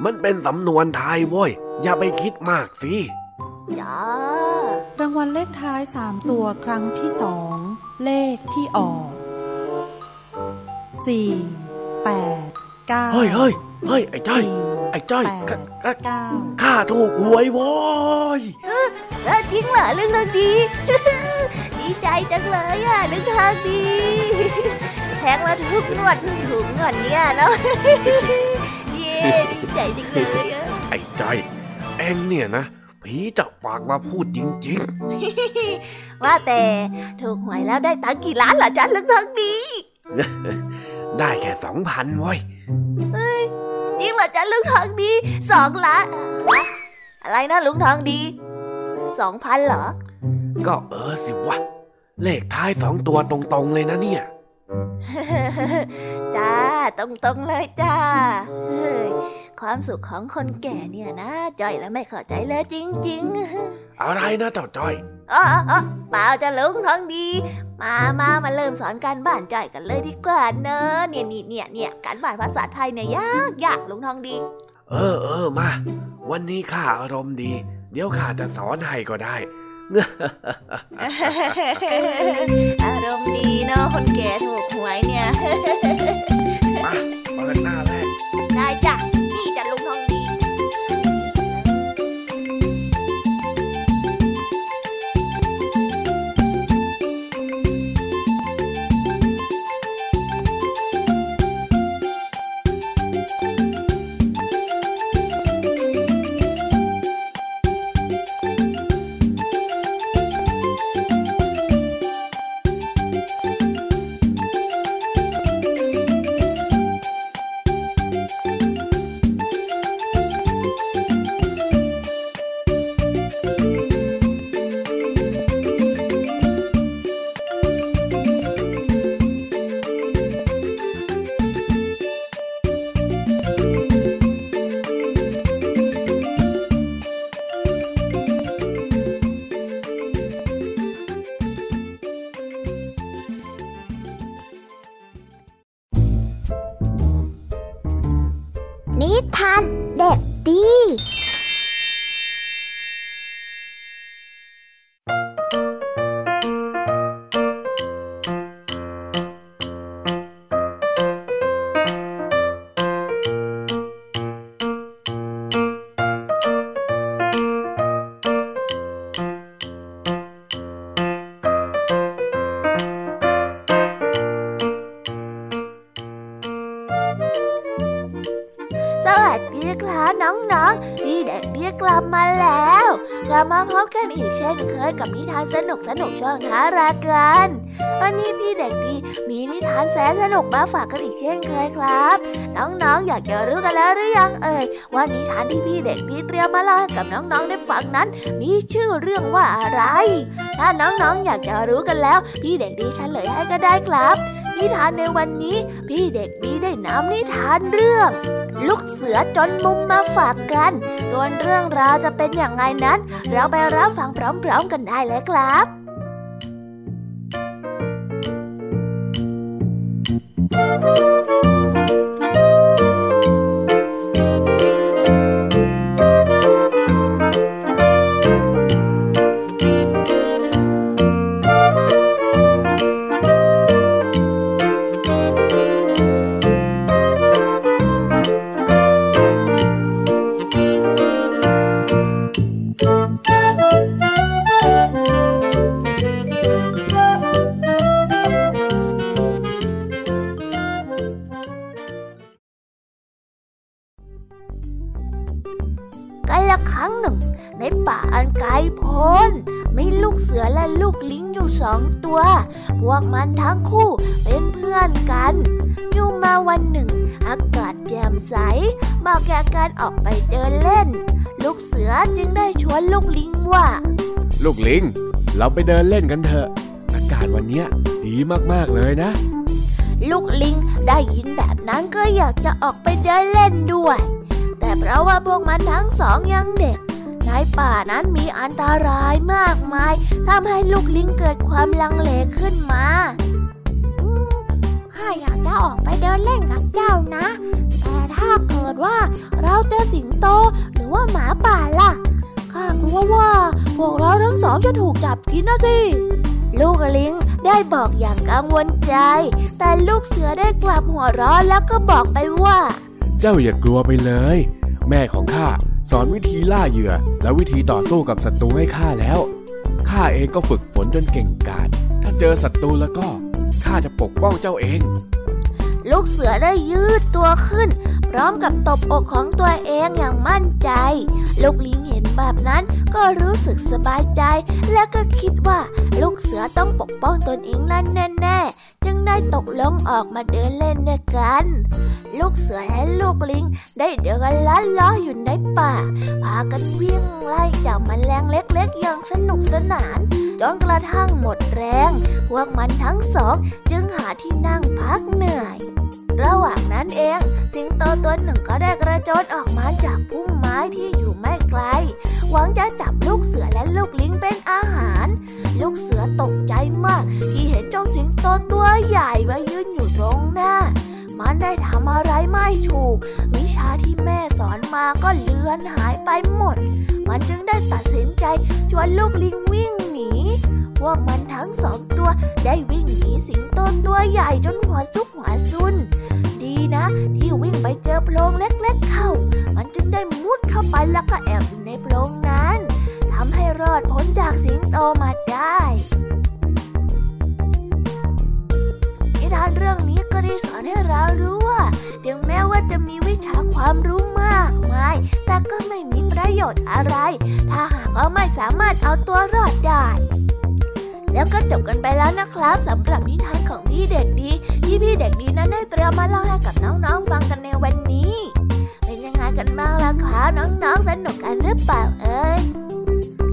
มันเป็นสำนวนไทยโว้ย อย่าไปคิดมากสิจ้ารางวัลเลขท้ายสามตัวครั้งที่สองเลขที่ออกสี่แปดเก้าเฮ้ยเฮ้ยเฮ้ยไอ้จ้อยสี่ไอ้จ้อยแปดกะกะเก้าข้าถูกหวยโว้ยแล้วจริงเหรอลุงทองดีดีใจจังเลยอะลุงทองดีแทงมาทุกงวดเพิ่งถูกงวดเนี่ยเนาะเย้ดีใจจังเลยอะไอ้จ้อย เอ็งเนี่ยนะผีจับปากมาพูดจริงว่าแต่ถูกหวยแล้วได้ตังค์กี่ล้านเหรอจ๊ะลุงทองดีๆได้แค่สองพันเว้ยจริงเหรอจ๊ะลุงทองดีสองล้านอะอะไรนะลุงทองดีสองพันเหรอ ก็เออสิวะ เลขท้ายสองตัวตรงๆเลยนะเนี่ย จ้าตรงๆเลยจ้าเฮ้ยความสุขของคนแก่เนี่ยนะจอยแล้วไม่เข้าใจเลยจริง ๆ อะไรนะเจ้าจ้อยอ๋ออ๋อเปล่าจะลุงทองดี มามามาเริ่มสอนการบ้านจอยกันเลยดีกว่าเนอะเนี่ยนี่เนี่ยเนี่ยการบ้านภาษาไทยเนี่ยยากยากลุงทองดี เออเออมา วันนี้ข้าอารมณ์ดี เดี๋ยวข้าจะสอนให้ก็ได้ อารมณ์ดีเนาะคนแก่ถูกหวยเนี่ย มาเปิดหน้าแรกได้จ้ะ เรามาพบกันอีกเช่นเคยกับนิทานสนุกสนุกช่องท้ารากันวันนี้พี่เด็กดีมีนิทานแสนสนุกมาฝากกันอีกเช่นเคยครับ น้องๆ อยากจะรู้กันแล้วหรือยังเอ่ยว่านิทานที่พี่เด็กดีเตรียมมาเล่าให้กับน้องๆได้ฟังนั้น มีชื่อเรื่องว่าอะไร ถ้าน้องๆ อยากจะรู้กันแล้ว พี่เด็กดีเฉลยให้ก็ได้ครับ นิทานในวันนี้ พี่เด็กดีได้นำนิทานเรื่อง ลูกเสือจนมุมมาฝากกัน ส่วนเรื่องราวจะเป็นอย่างไรนั้น เราไปรับฟังพร้อมๆกันได้เลยครับうん ไปเดินเล่นกันเถอะ อากาศวันนี้ดีมากๆเลยนะ ลูกลิงได้ยินแบบนั้นก็อยากจะออกไปเดินเล่นด้วย แต่เพราะว่าพวกมันทั้งสองยังเด็กในป่านั้นมีอันตรายมากมายทำให้ลูกลิงเกิดความลังเลขึ้นมาข้าอยากจะออกไปเดินเล่นกับเจ้านะ แต่ถ้าเกิดว่าเราเจอสิงโตหรือว่าหมาป่าล่ะ ข้ากลัวว่าพวกเราทั้งสองจะถูกจับกินนะสิ ลูกลิงได้บอกอย่างกังวลใจ แต่ลูกเสือได้กลับหัวเราะแล้วก็บอกไปว่า เจ้าอย่ากลัวไปเลย แม่ของข้าสอนวิธีล่าเหยื่อ และวิธีต่อสู้กับศัตรูให้ข้าแล้วข้าเองก็ฝึกฝนจนเก่งกาจถ้าเจอศัตรูแล้วก็ข้าจะปกป้องเจ้าเอง ลูกเสือได้ยืดตัวขึ้น พร้อมกับตบอกของตัวเองอย่างมั่นใจ ลูกลิงเห็นแบบนั้นก็รู้สึกสบายใจ และก็คิดว่าลูกเสือต้องปกป้องตนเองนั่นแน่ๆ จึงได้ตกลงออกมาเดินเล่นด้วยกัน ลูกเสือและลูกลิงได้เดินลัดล้ออยู่ในป่า พากันวิ่งไล่จับมแมลงเล็กๆ อย่างสนุกสนานจนกระทั่งหมดแรง พวกมันทั้งสองจึงหาที่นั่งพักเหนื่อย ระหว่างนั้นเอง สิงโตตัวหนึ่งก็ได้กระโจนออกมาจากพุ่มไม้ที่อยู่ไม่ไกล หวังจะจับลูกเสือและลูกลิงเป็นอาหาร ลูกเสือตกใจมาก ที่เห็นเจ้าสิงโตตัวใหญ่มายืนอยู่ตรงหน้า มันได้ทำอะไรไม่ถูก วิชาที่แม่สอนมาก็เลือนหายไปหมด มันจึงได้ตัดสินใจชวนลูกลิงวิ่งหนี พวกมันทั้งสองตัวได้วิ่งหนีสิงโตตัวใหญ่จนหัวซุกหัวซุน ดีนะ ที่วิ่งไปเจอโพรงเล็กๆเข้า มันจึงได้มุดเข้าไปแล้วก็แอบอยู่ในโพรงนั้นทำให้รอดพ้นจากสิงโตมาได้นิทานเรื่องนี้ก็ได้สอนให้เรารู้ว่าถึงแม้ว่าจะมีวิชาความรู้มากมาย แต่ก็ไม่มีประโยชน์อะไร ถ้าหากว่าไม่สามารถเอาตัวรอดได้ แล้วก็จบกันไปแล้วนะครับสำหรับนิทานของพี่เด็กดี ที่พี่เด็กดีนั้นได้เตรียมมาเล่าให้กับน้องๆฟังกันในวันนี้ เป็นยังไงกันบ้างล่ะครับน้องๆสนุกกันหรือเปล่าเอ้ย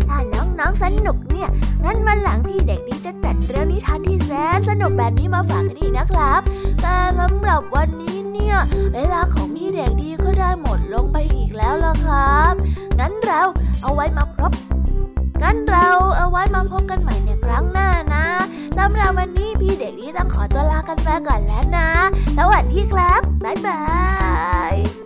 ถ้าน้องๆสนุกเนี่ยงั้นวันหลังพี่เด็กดีจะจัดเรื่องนิทานที่แสนสนุกแบบนี้มาฝากกันอีกนะครับ แต่สำหรับวันนี้เนี่ย เวลาของพี่เด็กดีก็ได้หมดลงไปอีกแล้วล่ะครับ งั้นเราเอาไว้มาพบ งั้นเราเอาไว้มาพบกันใหม่ในครั้งหน้านะสำหรับวันนี้พี่เด็กดีต้องขอตัวลากันไปก่อนแล้วนะ สวัสดีครับ บ๊ายบาย